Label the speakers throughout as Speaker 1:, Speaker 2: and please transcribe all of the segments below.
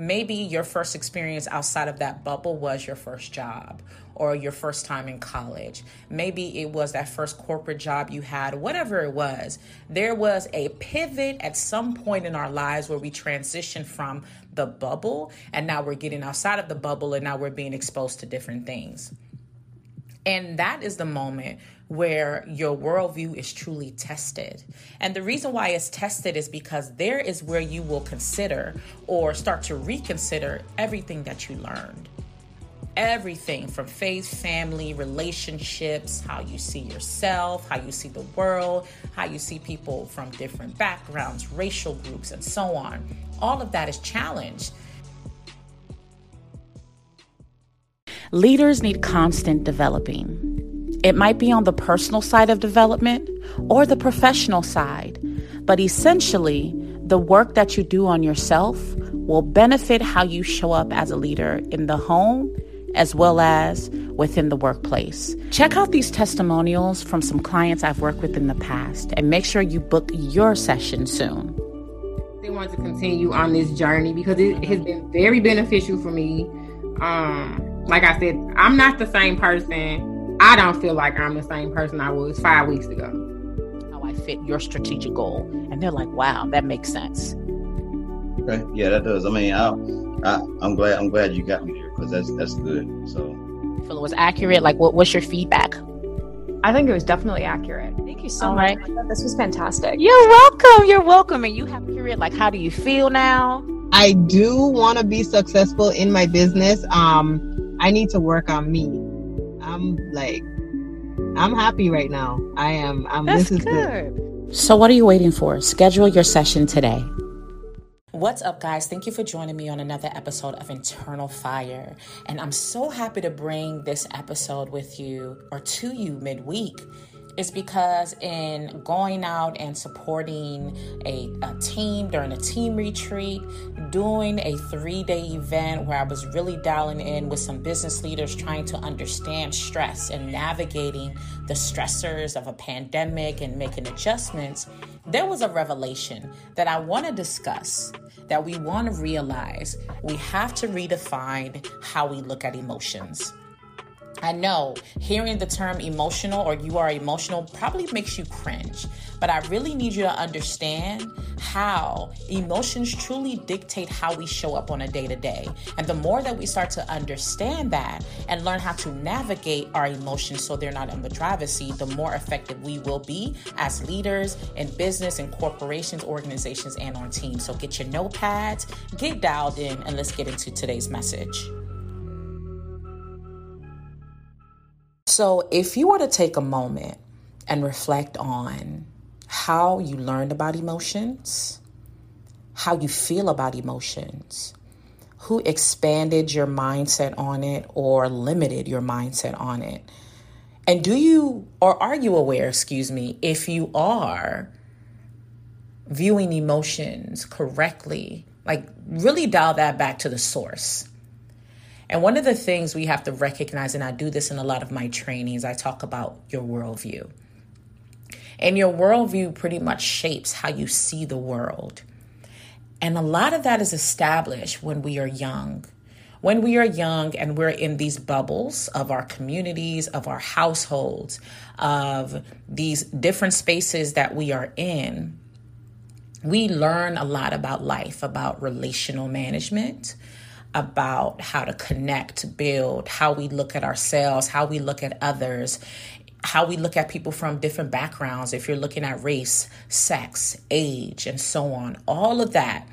Speaker 1: Maybe your first experience outside of that bubble was your first job or your first time in college. Maybe it was that first corporate job you had, whatever it was. There was a pivot at some point in our lives where we transitioned from the bubble and now we're getting outside of the bubble and now we're being exposed to different things. And that is the moment where your worldview is truly tested. And the reason why it's tested is because there is where you will consider or start to reconsider everything that you learned. Everything from faith, family, relationships, how you see yourself, how you see the world, how you see people from different backgrounds, racial groups, and so on. All of that is challenged.
Speaker 2: Leaders need constant developing. It might be on the personal side of development or the professional side, but essentially, the work that you do on yourself will benefit how you show up as a leader in the home as well as within the workplace. Check out these testimonials from some clients I've worked with in the past and make sure you book your session soon.
Speaker 3: They want to continue on this journey because it has been very beneficial for me. Um, like I said, I'm not the same person I don't feel like I'm the same person I was five weeks ago.
Speaker 2: How I fit your strategic goal. And they're like, wow, that makes sense.
Speaker 4: Okay. Yeah, that does. I mean, I, I, am glad. I'm glad you got me there because that's that's good. So,
Speaker 2: feel it was accurate. Like, what what's your feedback?
Speaker 5: I think it was definitely accurate. Thank you so All much. Right. This was fantastic.
Speaker 2: You're welcome. You're welcome. And you have period. Like, how do you feel now?
Speaker 6: I do want to be successful in my business. Um, I need to work on me. I'm like, I'm happy right now. I am. I'm,
Speaker 2: That's this is good. good. So, what are you waiting for? Schedule your session today.
Speaker 1: What's up, guys? Thank you for joining me on another episode of Internal Fire. And I'm so happy to bring this episode with you or to you midweek is because in going out and supporting a, a, team during a team retreat, doing a three day event where I was really dialing in with some business leaders trying to understand stress and navigating the stressors of a pandemic and making adjustments, there was a revelation that I want to discuss. That we want to realize we have to redefine how we look at emotions. I know hearing the term emotional or you are emotional probably makes you cringe, but I really need you to understand how emotions truly dictate how we show up on a day to day. And the more that we start to understand that and learn how to navigate our emotions so they're not in the driver's seat, the more effective we will be as leaders in business and corporations, organizations, and on teams. So get your notepads, get dialed in, and let's get into today's message. So, if you were to take a moment and reflect on how you learned about emotions, how you feel about emotions, who expanded your mindset on it or limited your mindset on it, and do you or are you aware, excuse me, if you are viewing emotions correctly, like really dial that back to the source. And one of the things we have to recognize, and I do this in a lot of my trainings, I talk about your worldview. And your worldview pretty much shapes how you see the world. And a lot of that is established when we are young. When we are young and we're in these bubbles of our communities, of our households, of these different spaces that we are in, we learn a lot about life, about relational management, about how to connect, build, how we look at ourselves, how we look at others, how we look at people from different backgrounds, if you're looking at race, sex, age, and so on. All of that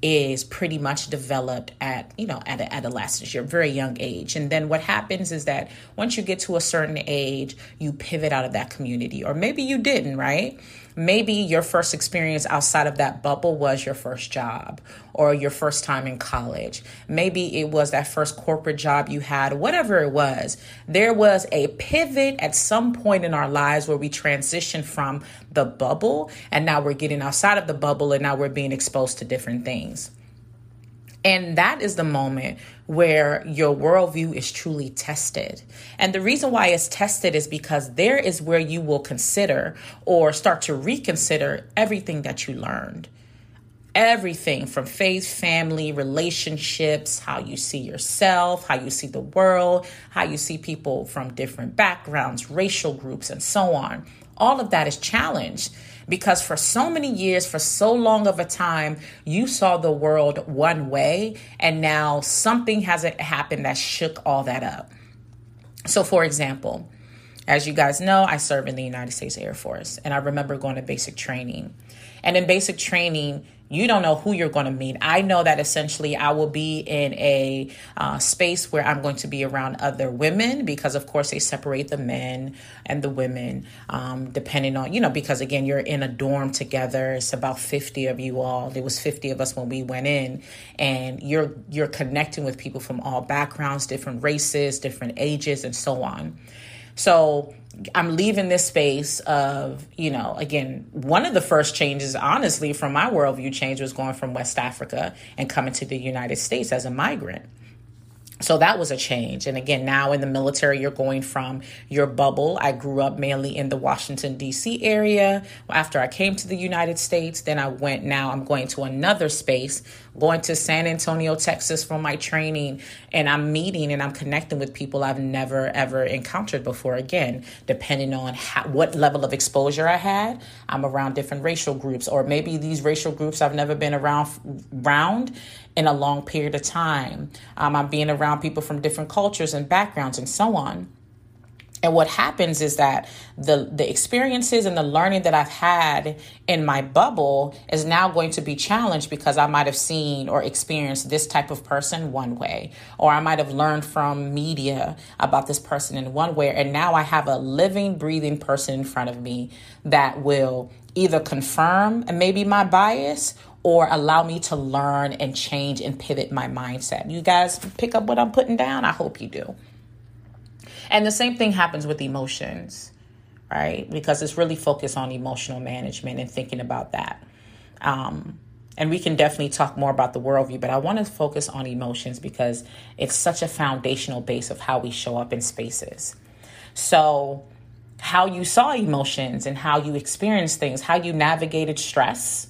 Speaker 1: is pretty much developed at you know at at adolescence your very young age. And then what happens is that once you get to a certain age you pivot out of that community. Or maybe you didn't right maybe your first experience outside of that bubble was your first job or your first time in college. Maybe it was that first corporate job you had, whatever it was. There was a pivot at some point in our lives where we transitioned from the bubble and now we're getting outside of the bubble and now we're being exposed to different things. And that is the moment where your worldview is truly tested. And the reason why it's tested is because there is where you will consider or start to reconsider everything that you learned. everything from faith, family, relationships, how you see yourself, how you see the world, how you see people from different backgrounds, racial groups, and so on. All of that is challenged because for so many years, for so long of a time, you saw the world one way, and now something hasn't happened that shook all that up. So, for example, as you guys know, I serve in the United States Air Force, and I remember going to basic training. And in basic training, you don't know who you're going to meet. I know that essentially I will be in a uh, space where I'm going to be around other women because, of course, they separate the men and the women um, depending on, you know, because again, you're in a dorm together. It's about 50 of you all. There was 50 of us when we went in, and you're you're connecting with people from all backgrounds, different races, different ages, and so on. So I'm leaving this space of, you know, again, one of the first changes, honestly, from my worldview change was going from West Africa and coming to the United States as a migrant. So that was a change. And again, now in the military, you're going from your bubble. I grew up mainly in the Washington, D.C. area. After I came to the United States, then I went, now I'm going to another space, going to San Antonio, Texas for my training. And I'm meeting and I'm connecting with people I've never, ever encountered before. Again, depending on how, what level of exposure I had, I'm around different racial groups, or maybe these racial groups I've never been around, around in a long period of time. Um, I'm being around people from different cultures and backgrounds and so on. And what happens is that the the experiences and the learning that I've had in my bubble is now going to be challenged because I might have seen or experienced this type of person one way, or I might have learned from media about this person in one way, and now I have a living, breathing person in front of me that will either confirm maybe my bias or allow me to learn and change and pivot my mindset. You guys pick up what I'm putting down? I hope you do. And the same thing happens with emotions, right? Because it's really focused on emotional management and thinking about that. Um, and we can definitely talk more about the worldview, but I want to focus on emotions because it's such a foundational base of how we show up in spaces. So, how you saw emotions and how you experienced things, how you navigated stress,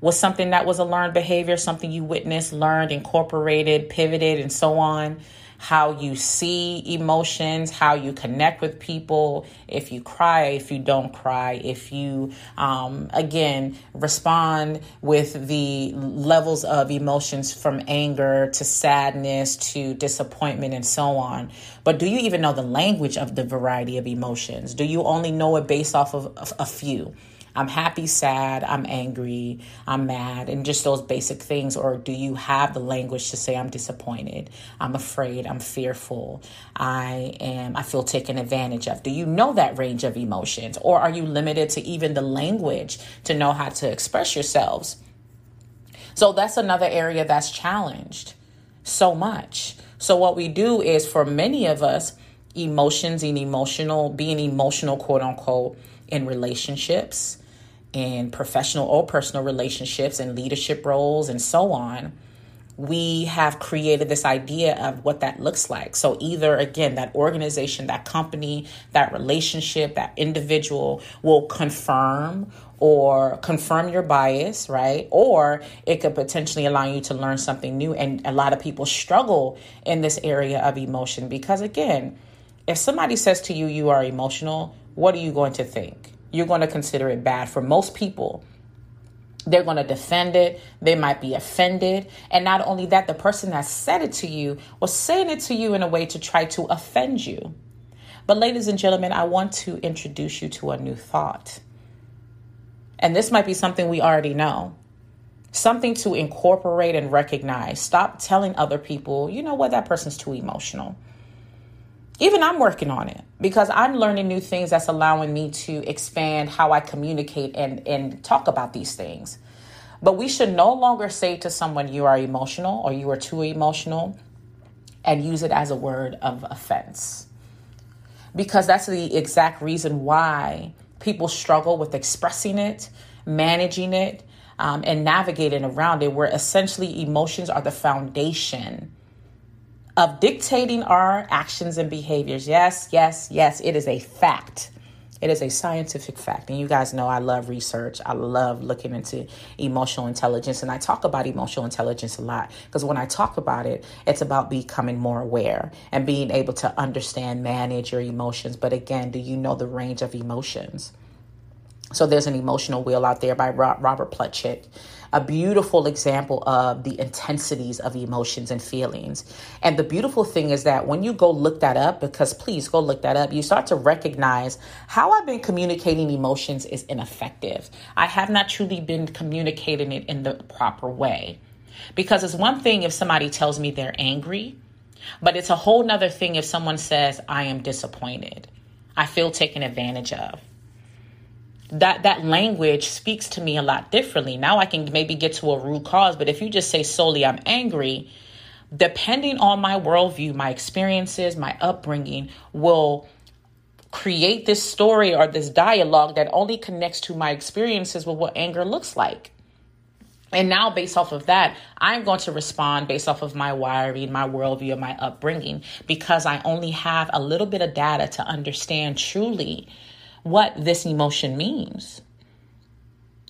Speaker 1: was something that was a learned behavior, something you witnessed, learned, incorporated, pivoted, and so on. How you see emotions, how you connect with people, if you cry, if you don't cry, if you, um, again, respond with the levels of emotions from anger to sadness to disappointment and so on. But do you even know the language of the variety of emotions? Do you only know it based off of a few? I'm happy, sad, I'm angry, I'm mad, and just those basic things? Or do you have the language to say, I'm disappointed, I'm afraid, I'm fearful, I am, I feel taken advantage of? Do you know that range of emotions? Or are you limited to even the language to know how to express yourselves? So that's another area that's challenged so much. So, what we do is for many of us, emotions and emotional, being emotional, quote unquote, in relationships, in professional or personal relationships and leadership roles and so on, we have created this idea of what that looks like. So, either again, that organization, that company, that relationship, that individual will confirm or confirm your bias, right? Or it could potentially allow you to learn something new. And a lot of people struggle in this area of emotion because, again, if somebody says to you, you are emotional, what are you going to think? You're going to consider it bad. For most people, they're going to defend it. They might be offended. And not only that, the person that said it to you was saying it to you in a way to try to offend you. But, ladies and gentlemen, I want to introduce you to a new thought. And this might be something we already know something to incorporate and recognize. Stop telling other people, you know what, that person's too emotional even I'm working on it because I'm learning new things that's allowing me to expand how I communicate and, and talk about these things. But we should no longer say to someone, you are emotional or you are too emotional and use it as a word of offense. Because that's the exact reason why people struggle with expressing it, managing it, um, and navigating around it, where essentially emotions are the foundation of dictating our actions and behaviors. Yes, yes, yes, it is a fact. It is a scientific fact. And you guys know I love research. I love looking into emotional intelligence. And I talk about emotional intelligence a lot because when I talk about it, it's about becoming more aware and being able to understand, manage your emotions. But again, do you know the range of emotions? So there's an emotional wheel out there by Robert Plutchik a beautiful example of the intensities of emotions and feelings. And the beautiful thing is that when you go look that up, because please go look that up, you start to recognize how I've been communicating emotions is ineffective. I have not truly been communicating it in the proper way. Because it's one thing if somebody tells me they're angry, but it's a whole nother thing if someone says, I am disappointed. I feel taken advantage of that that language speaks to me a lot differently. Now I can maybe get to a root cause, but if you just say solely I'm angry, depending on my worldview, my experiences, my upbringing will create this story or this dialogue that only connects to my experiences with what anger looks like. And now, based off of that, I'm going to respond based off of my wiring, my worldview, my upbringing, because I only have a little bit of data to understand truly what this emotion means.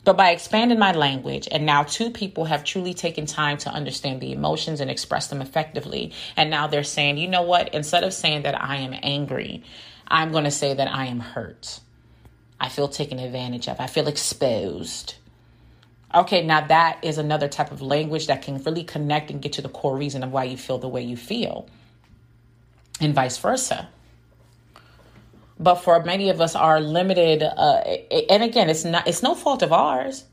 Speaker 1: But by expanding my language, and now two people have truly taken time to understand the emotions and express them effectively. And now they're saying, you know what? Instead of saying that I am angry, I'm going to say that I am hurt. I feel taken advantage of. I feel exposed. Okay, now that is another type of language that can really connect and get to the core reason of why you feel the way you feel, and vice versa but for many of us are limited uh, and again it's not it's no fault of ours.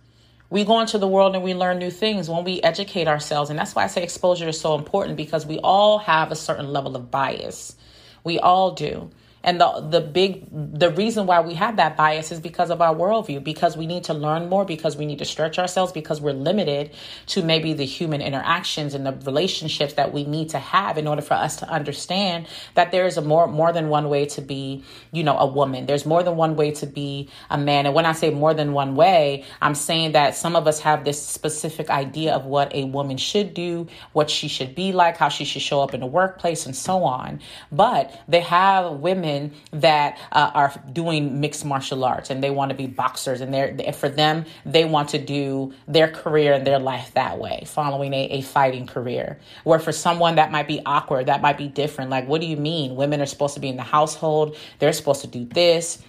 Speaker 1: We go into the world and we learn new things when we educate ourselves. And that's why i say exposure is so important because we all have a certain level of bias. We all do and the the big the reason why we have that bias is because of our worldview, because we need to learn more, because we need to stretch ourselves, because we're limited to maybe the human interactions and the relationships that we need to have in order for us to understand that there is a more more than one way to be, you know, a woman. There's more than one way to be a man. And when I say more than one way, I'm saying that some of us have this specific idea of what a woman should do, what she should be like, how she should show up in the workplace, and so on. But they have women women that uh, are doing mixed martial arts and they want to be boxers and they're for them they want to do their career and their life that way following a, a fighting career. Where for someone that might be awkward that might be different like what do you mean? Women are supposed to be in the household. They're supposed to do this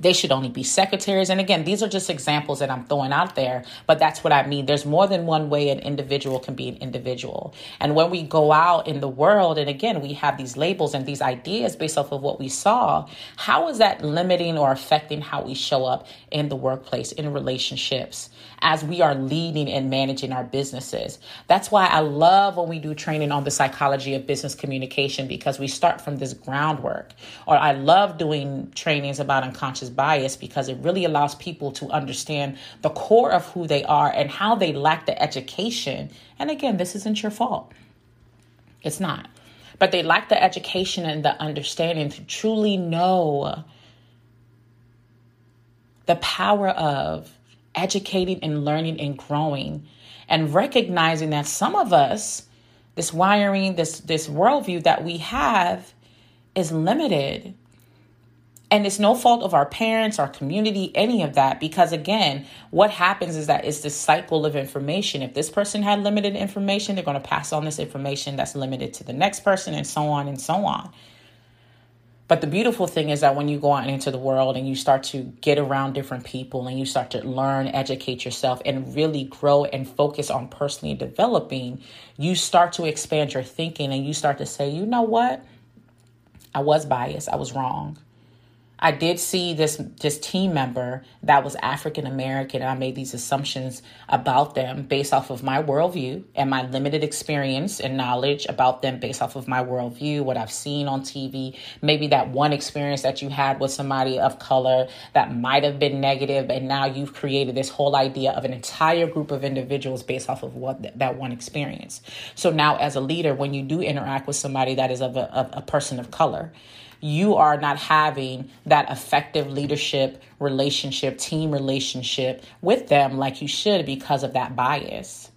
Speaker 1: they should only be secretaries. And again, these are just examples that I'm throwing out there, but that's what I mean. There's more than one way an individual can be an individual. And when we go out in the world, and again, we have these labels and these ideas based off of what we saw, how is that limiting or affecting how we show up in the workplace, in relationships, as we are leading and managing our businesses? That's why I love when we do training on the psychology of business communication because we start from this groundwork. Or I love doing trainings about unconscious bias because it really allows people to understand the core of who they are and how they lack the education. And again, this isn't your fault. It's not. But they lack the education and the understanding to truly know the power of educating and learning and growing and recognizing that some of us this wiring this this worldview that we have is limited and it's no fault of our parents, our community, any of that. Because again, what happens is that it's this cycle of information. If this person had limited information, they're going to pass on this information that's limited to the next person, and so on and so on. But the beautiful thing is that when you go out into the world and you start to get around different people and you start to learn, educate yourself, and really grow and focus on personally developing, you start to expand your thinking and you start to say, you know what? I was biased. I was wrong. I did see this this team member that was African American. I made these assumptions about them based off of my worldview and my limited experience and knowledge about them based off of my worldview, what I've seen on TV, maybe that one experience that you had with somebody of color that might have been negative, and now you've created this whole idea of an entire group of individuals based off of what th- that one experience. So now, as a leader, when you do interact with somebody that is of a, of a person of color, you are not having that effective leadership relationship, team relationship with them like you should because of that bias.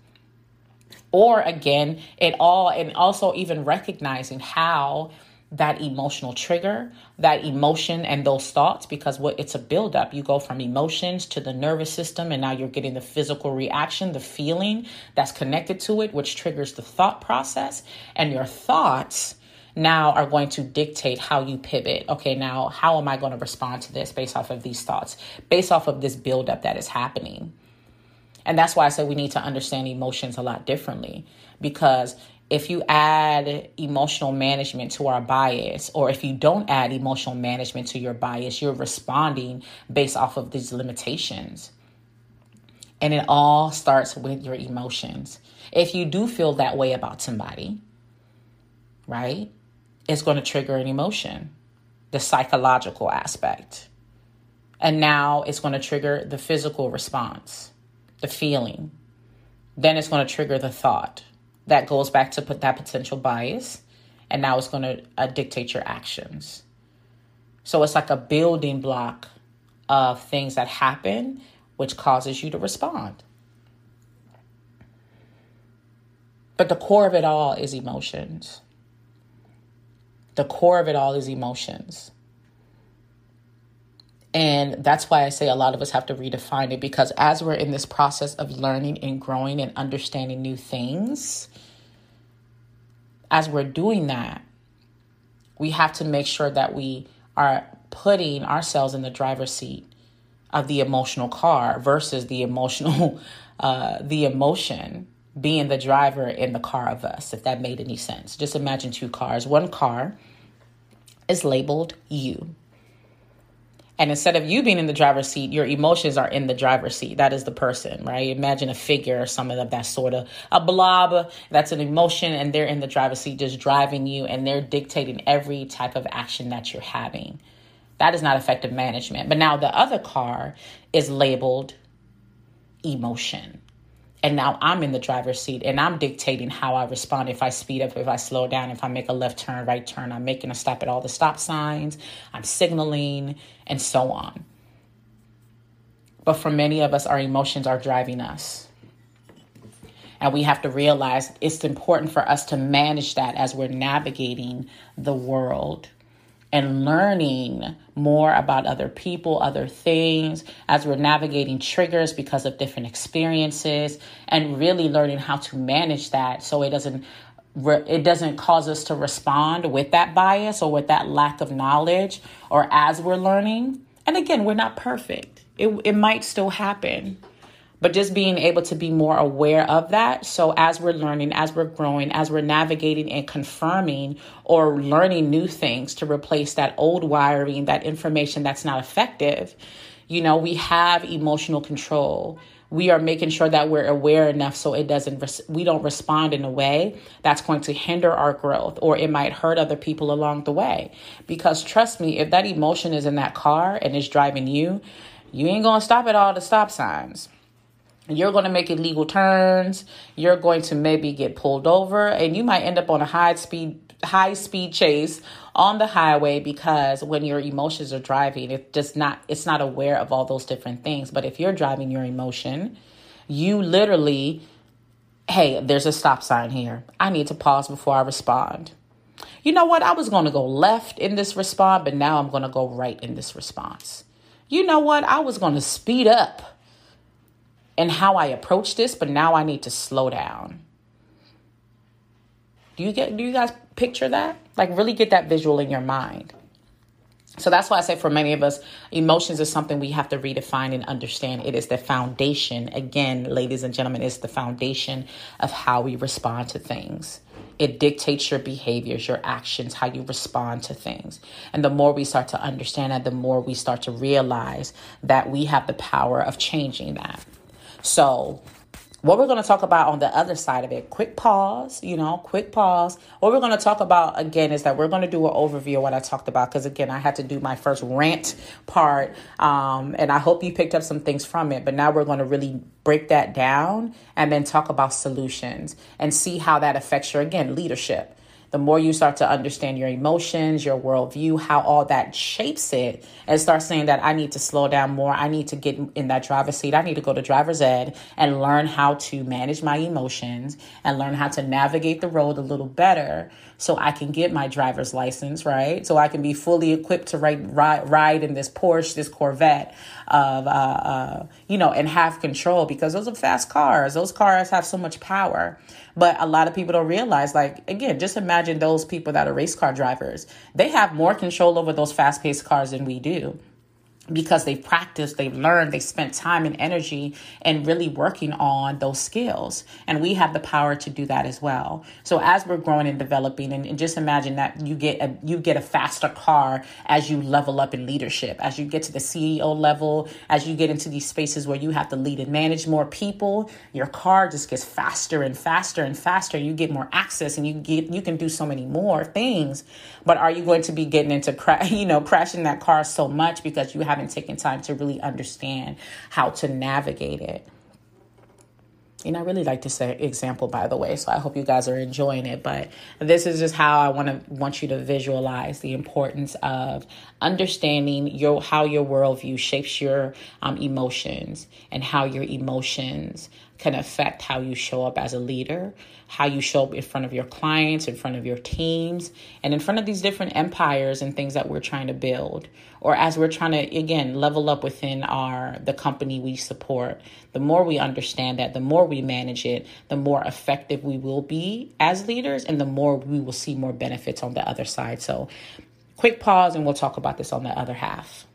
Speaker 1: Or again, it all, and also even recognizing how that emotional trigger, that emotion and those thoughts because what it's a buildup. You go from emotions to the nervous system, and now you're getting the physical reaction, the feeling that's connected to it, which triggers the thought process. And your thoughts now are going to dictate how you pivot. Okay, now how am I going to respond to this based off of these thoughts, based off of this buildup that is happening? And that's why I said we need to understand emotions a lot differently because if you add emotional management to our bias, or if you don't add emotional management to your bias, you're responding based off of these limitations. And it all starts with your emotions. If you do feel that way about somebody, right, it's going to trigger an emotion, the psychological aspect. And now it's going to trigger the physical response, the feeling. Then it's going to trigger the thought that goes back to put that potential bias and now it's going to uh, dictate your actions so it's like a building block of things that happen which causes you to respond but the core of it all is emotions the core of it all is emotions. And that's why I say a lot of us have to redefine it because as we're in this process of learning and growing and understanding new things, as we're doing that, we have to make sure that we are putting ourselves in the driver's seat of the emotional car versus the emotional uh, the emotion being the driver in the car of us if that made any sense just imagine two cars one car is labeled you and instead of you being in the driver's seat, your emotions are in the driver's seat. That is the person, right? Imagine a figure or something of that sort of a blob that's an emotion, and they're in the driver's seat just driving you, and they're dictating every type of action that you're having. That is not effective management. But now the other car is labeled emotion. And now I'm in the driver's seat and I'm dictating how I respond if I speed up, if I slow down, if I make a left turn, right turn. I'm making a stop at all the stop signs, I'm signaling, and so on. But for many of us, our emotions are driving us. And we have to realize it's important for us to manage that as we're navigating the world and learning more about other people, other things, as we're navigating triggers because of different experiences, and really learning how to manage that so it doesn't it doesn't cause us to respond with that bias or with that lack of knowledge or as we're learning. And again, we're not perfect. It, it might still happen but just being able to be more aware of that. So, as we're learning, as we're growing, as we're navigating and confirming or learning new things to replace that old wiring, that information that's not effective, you know, we have emotional control. We are making sure that we're aware enough so it doesn't, res- we don't respond in a way that's going to hinder our growth or it might hurt other people along the way. Because trust me, if that emotion is in that car and is driving you, you ain't gonna stop at all the stop signs you're going to make illegal turns. You're going to maybe get pulled over and you might end up on a high speed high speed chase on the highway because when your emotions are driving it just not it's not aware of all those different things. But if you're driving your emotion you literally hey there's a stop sign here. I need to pause before i respond. You know what? I was going to go left in this response but now i'm going to go right in this response. You know what? I was going to speed up and how I approach this, but now I need to slow down. Do you get do you guys picture that? Like really get that visual in your mind. So that's why I say for many of us, emotions is something we have to redefine and understand. It is the foundation. Again, ladies and gentlemen, it's the foundation of how we respond to things. It dictates your behaviors, your actions, how you respond to things. And the more we start to understand that, the more we start to realize that we have the power of changing that. So, what we're going to talk about on the other side of it, quick pause, you know, quick pause. What we're going to talk about again is that we're going to do an overview of what I talked about because again, I had to do my first rant part, um, and I hope you picked up some things from it. But now we're going to really break that down and then talk about solutions and see how that affects your again leadership the more you start to understand your emotions, your worldview, how all that shapes it, and start saying that I need to slow down more. I need to get in that driver's seat. I need to go to driver's ed and learn how to manage my emotions and learn how to navigate the road a little better so I can get my driver's license, right? So I can be fully equipped to ride, ride, ride in this Porsche, this Corvette of, uh, uh, you know, and have control because those are fast cars. Those cars have so much power. But a lot of people don't realize, like, again, just imagine those people that are race car drivers. They have more control over those fast paced cars than we do because they've practiced, they've learned, they spent time and energy and really working on those skills. And we have the power to do that as well. So as we're growing and developing, and, and, just imagine that you get a you get a faster car as you level up in leadership, as you get to the CEO level, as you get into these spaces where you have to lead and manage more people, your car just gets faster and faster and faster. You get more access and you get you can do so many more things. But are you going to be getting into cra- you know crashing that car so much because you have haven't taken time to really understand how to navigate it. And I really like this example, by the way, so I hope you guys are enjoying it. But this is just how I want to want you to visualize the importance of understanding your how your worldview shapes your um, emotions and how your emotions can affect how you show up as a leader, how you show up in front of your clients, in front of your teams, and in front of these different empires and things that we're trying to build, or as we're trying to again level up within our the company we support. The more we understand that, the more we manage it, the more effective we will be as leaders, and the more we will see more benefits on the other side. So, quick pause, and we'll talk about this on the other half.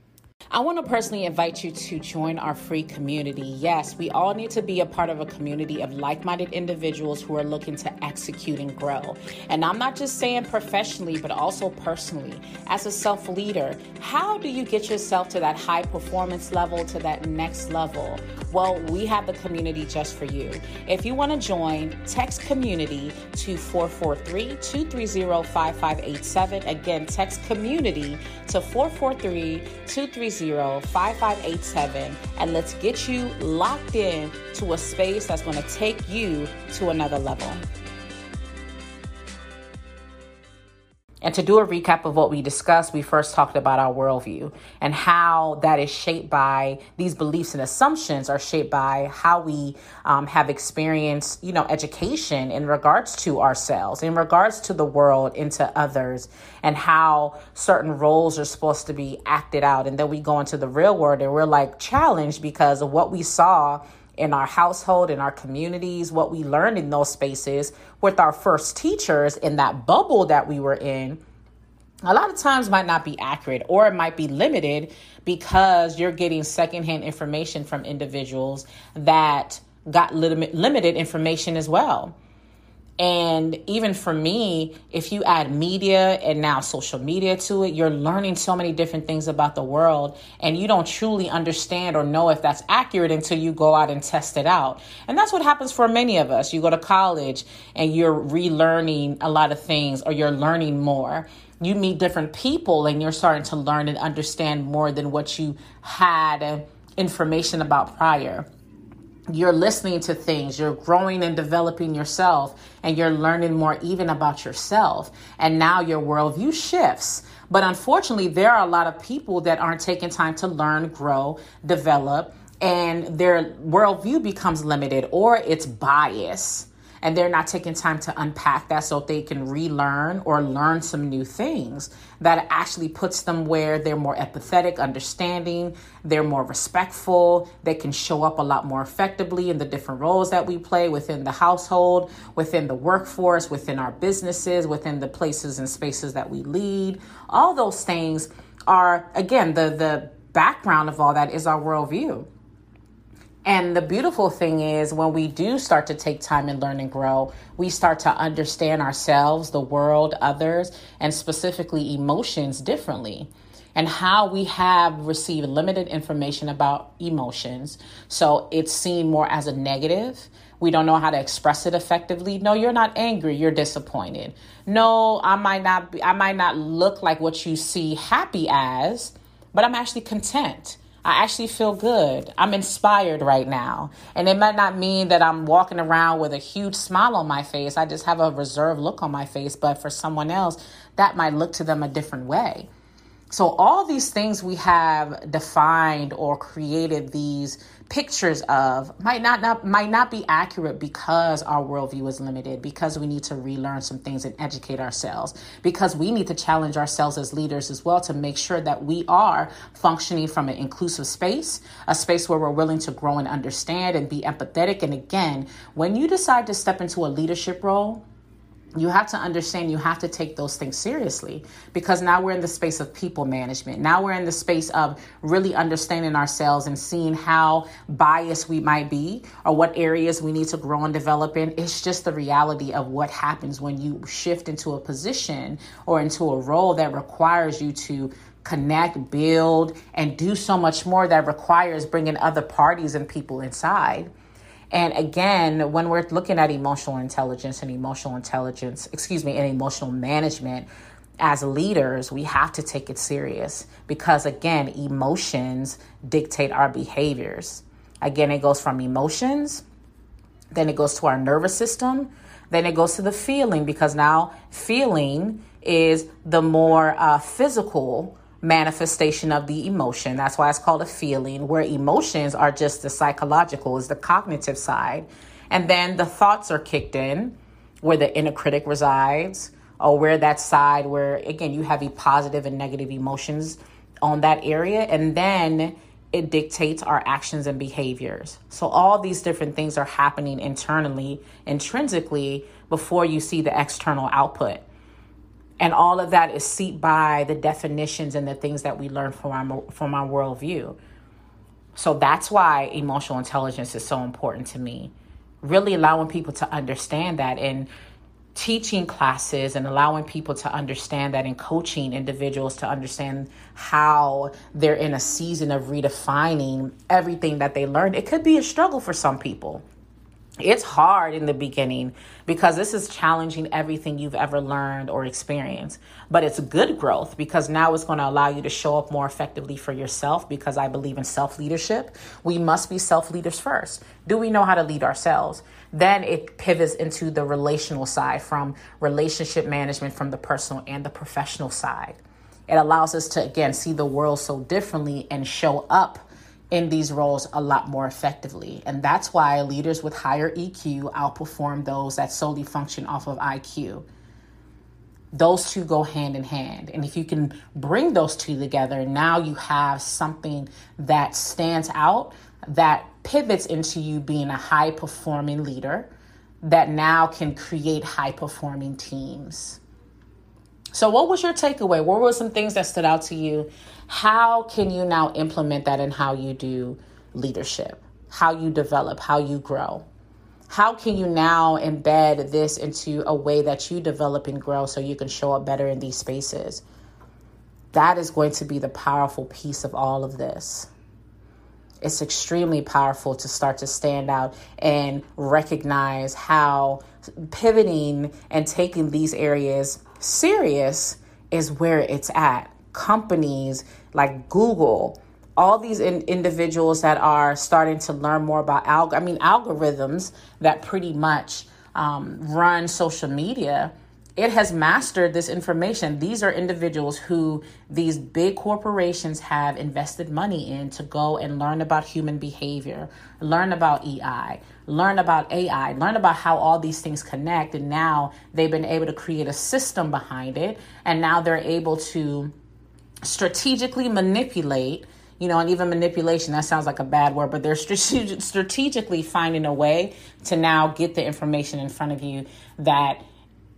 Speaker 1: I want to personally invite you to join our free community. Yes, we all need to be a part of a community of like minded individuals who are looking to execute and grow. And I'm not just saying professionally, but also personally. As a self leader, how do you get yourself to that high performance level, to that next level? Well, we have the community just for you. If you want to join, text community to 443 230 5587. Again, text community to 443 230 5587 and let's get you locked in to a space that's going to take you to another level. And to do a recap of what we discussed, we first talked about our worldview and how that is shaped by these beliefs and assumptions are shaped by how we um, have experienced, you know, education in regards to ourselves, in regards to the world, into others, and how certain roles are supposed to be acted out. And then we go into the real world and we're like challenged because of what we saw in our household, in our communities, what we learned in those spaces with our first teachers in that bubble that we were in, a lot of times might not be accurate or it might be limited because you're getting secondhand information from individuals that got limited information as well. And even for me, if you add media and now social media to it, you're learning so many different things about the world, and you don't truly understand or know if that's accurate until you go out and test it out. And that's what happens for many of us. You go to college and you're relearning a lot of things, or you're learning more. You meet different people and you're starting to learn and understand more than what you had information about prior you're listening to things, you're growing and developing yourself, and you're learning more even about yourself. And now your worldview shifts. But unfortunately, there are a lot of people that aren't taking time to learn, grow, develop, and their worldview becomes limited or it's bias and they're not taking time to unpack that so they can relearn or learn some new things that actually puts them where they're more empathetic, understanding, they're more respectful, they can show up a lot more effectively in the different roles that we play within the household, within the workforce, within our businesses, within the places and spaces that we lead. All those things are again the the background of all that is our worldview. And the beautiful thing is, when we do start to take time and learn and grow, we start to understand ourselves, the world, others, and specifically emotions differently. And how we have received limited information about emotions. So it's seen more as a negative. We don't know how to express it effectively. No, you're not angry, you're disappointed. No, I might not be, I might not look like what you see happy as, but I'm actually content. I actually feel good. I'm inspired right now. And it might not mean that I'm walking around with a huge smile on my face. I just have a reserved look on my face. But for someone else, that might look to them a different way. So, all these things we have defined or created these pictures of might not, not might not be accurate because our worldview is limited, because we need to relearn some things and educate ourselves, because we need to challenge ourselves as leaders as well to make sure that we are functioning from an inclusive space, a space where we're willing to grow and understand and be empathetic. And again, when you decide to step into a leadership role, you have to understand you have to take those things seriously because now we're in the space of people management. Now we're in the space of really understanding ourselves and seeing how biased we might be or what areas we need to grow and develop in. It's just the reality of what happens when you shift into a position or into a role that requires you to connect, build, and do so much more that requires bringing other parties and people inside. And again, when we're looking at emotional intelligence and emotional intelligence, excuse me, and emotional management, as leaders, we have to take it serious because, again, emotions dictate our behaviors. Again, it goes from emotions, then it goes to our nervous system, then it goes to the feeling because now feeling is the more uh, physical manifestation of the emotion. That's why it's called a feeling, where emotions are just the psychological, is the cognitive side. And then the thoughts are kicked in, where the inner critic resides, or where that side where, again, you have positive and negative emotions on that area. And then it dictates our actions and behaviors. So all these different things are happening internally, intrinsically, before you see the external output. And all of that is seeped by the definitions and the things that we learn from our, from our worldview. So that's why emotional intelligence is so important to me. Really allowing people to understand that and teaching classes and allowing people to understand that and coaching individuals to understand how they're in a season of redefining everything that they learned. It could be a struggle for some people it's hard in the beginning because this is challenging everything you've ever learned or experienced. But it's good growth because now it's going to allow you to show up more effectively for yourself because I believe in self leadership. We must be self leaders first. Do we know how to lead ourselves? Then it pivots into the relational side from relationship management from the personal and the professional side. It allows us to, again, see the world so differently and show up in these roles a lot more effectively. And that's why leaders with higher EQ outperform those that solely function off of IQ. Those two go hand in hand. And if you can bring those two together, now you have something that stands out that pivots into you being a high performing leader that now can create high performing teams. So, what was your takeaway? What were some things that stood out to you how can you now implement that in how you do leadership, how you develop, how you grow? How can you now embed this into a way that you develop and grow so you can show up better in these spaces? That is going to be the powerful piece of all of this. It's extremely powerful to start to stand out and recognize how pivoting and taking these areas serious is where it's at. Companies like Google, all these in- individuals that are starting to learn more about alg- I mean algorithms that pretty much um, run social media. It has mastered this information. These are individuals who these big corporations have invested money in to go and learn about human behavior, learn about EI, learn about AI, learn about how all these things connect. And now they've been able to create a system behind it. And now they're able to strategically manipulate you know, and even manipulation, that sounds like a bad word, but they're strategic, strategically finding a way to now get the information in front of you that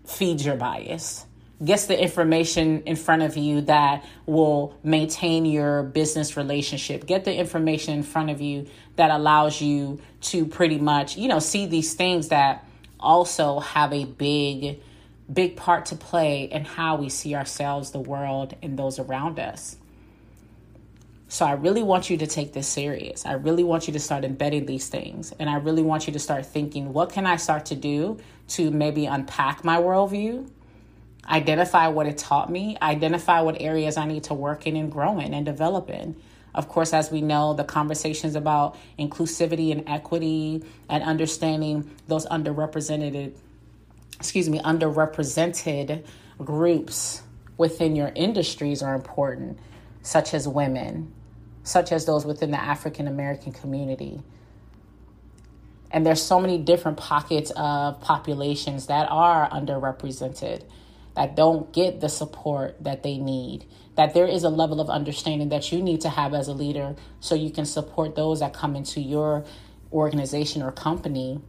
Speaker 1: feeds your bias, gets the information in front of you that will maintain your business relationship, get the information in front of you that allows you to pretty much, you know, see these things that also have a big big part to play in how we see ourselves, the world, and those around us. So I really want you to take this serious. I really want you to start embedding these things. And I really want you to start thinking, what can I start to do to maybe unpack my worldview? Identify what it taught me, identify what areas I need to work in and grow in and develop in. Of course, as we know, the conversations about inclusivity and equity and understanding those underrepresented, excuse me, underrepresented groups within your industries are important, such as women, such as those within the African American community. And there's so many different pockets of populations that are underrepresented, that don't get the support that they need, that there is a level of understanding that you need to have as a leader so you can support those that come into your organization or company,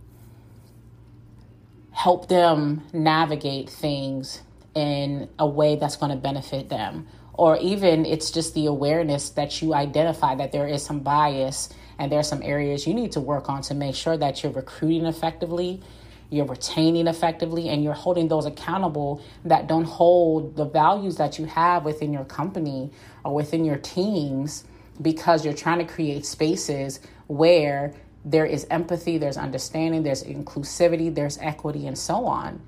Speaker 1: help them navigate things in a way that's going to benefit them. Or even it's just the awareness that you identify that there is some bias and there are some areas you need to work on to make sure that you're recruiting effectively you're retaining effectively and you're holding those accountable that don't hold the values that you have within your company or within your teams because you're trying to create spaces where there is empathy, there's understanding, there's inclusivity, there's equity, and so on.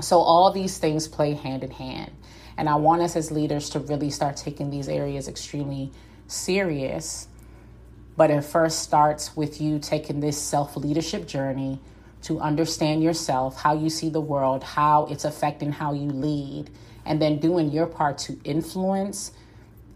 Speaker 1: So, all these things play hand in hand. And I want us as leaders to really start taking these areas extremely serious. But it first starts with you taking this self leadership journey to understand yourself, how you see the world, how it's affecting how you lead, and then doing your part to influence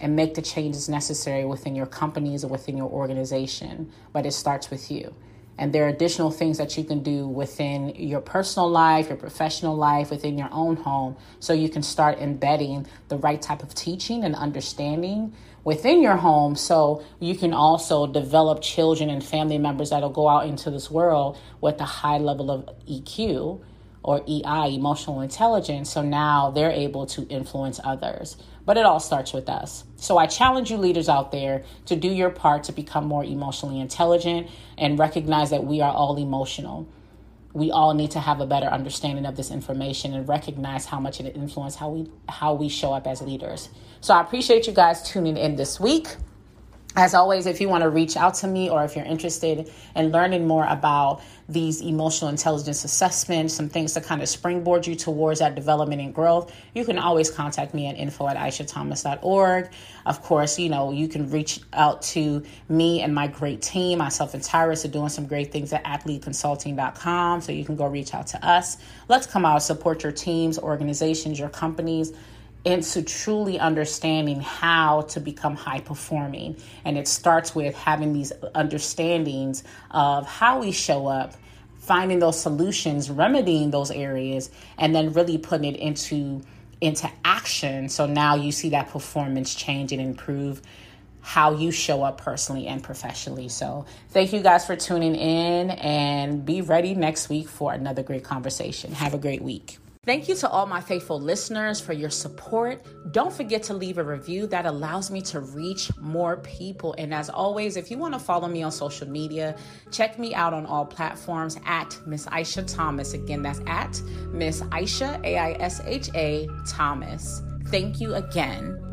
Speaker 1: and make the changes necessary within your companies or within your organization. But it starts with you. And there are additional things that you can do within your personal life, your professional life, within your own home, so you can start embedding the right type of teaching and understanding within your home so you can also develop children and family members that'll go out into this world with a high level of EQ or EI, emotional intelligence. So now they're able to influence others. But it all starts with us. So I challenge you, leaders out there, to do your part to become more emotionally intelligent and recognize that we are all emotional. We all need to have a better understanding of this information and recognize how much it influences how we how we show up as leaders. So I appreciate you guys tuning in this week. As always, if you want to reach out to me or if you're interested in learning more about these emotional intelligence assessments, some things to kind of springboard you towards that development and growth, you can always contact me at info at aishathomas.org. Of course, you know, you can reach out to me and my great team. Myself and Tyrus are doing some great things at athleteconsulting.com. So you can go reach out to us. Let's come out, support your teams, organizations, your companies into truly understanding how to become high performing. And it starts with having these understandings of how we show up, finding those solutions, remedying those areas, and then really putting it into into action. So now you see that performance change and improve how you show up personally and professionally. So, thank you guys for tuning in and be ready next week for another great conversation. Have a great week. Thank you to all my faithful listeners for your support. Don't forget to leave a review that allows me to reach more people. And as always, if you want to follow me on social media, check me out on all platforms at Miss Aisha Thomas. Again, that's at Miss Aisha, A I S H A Thomas. Thank you again.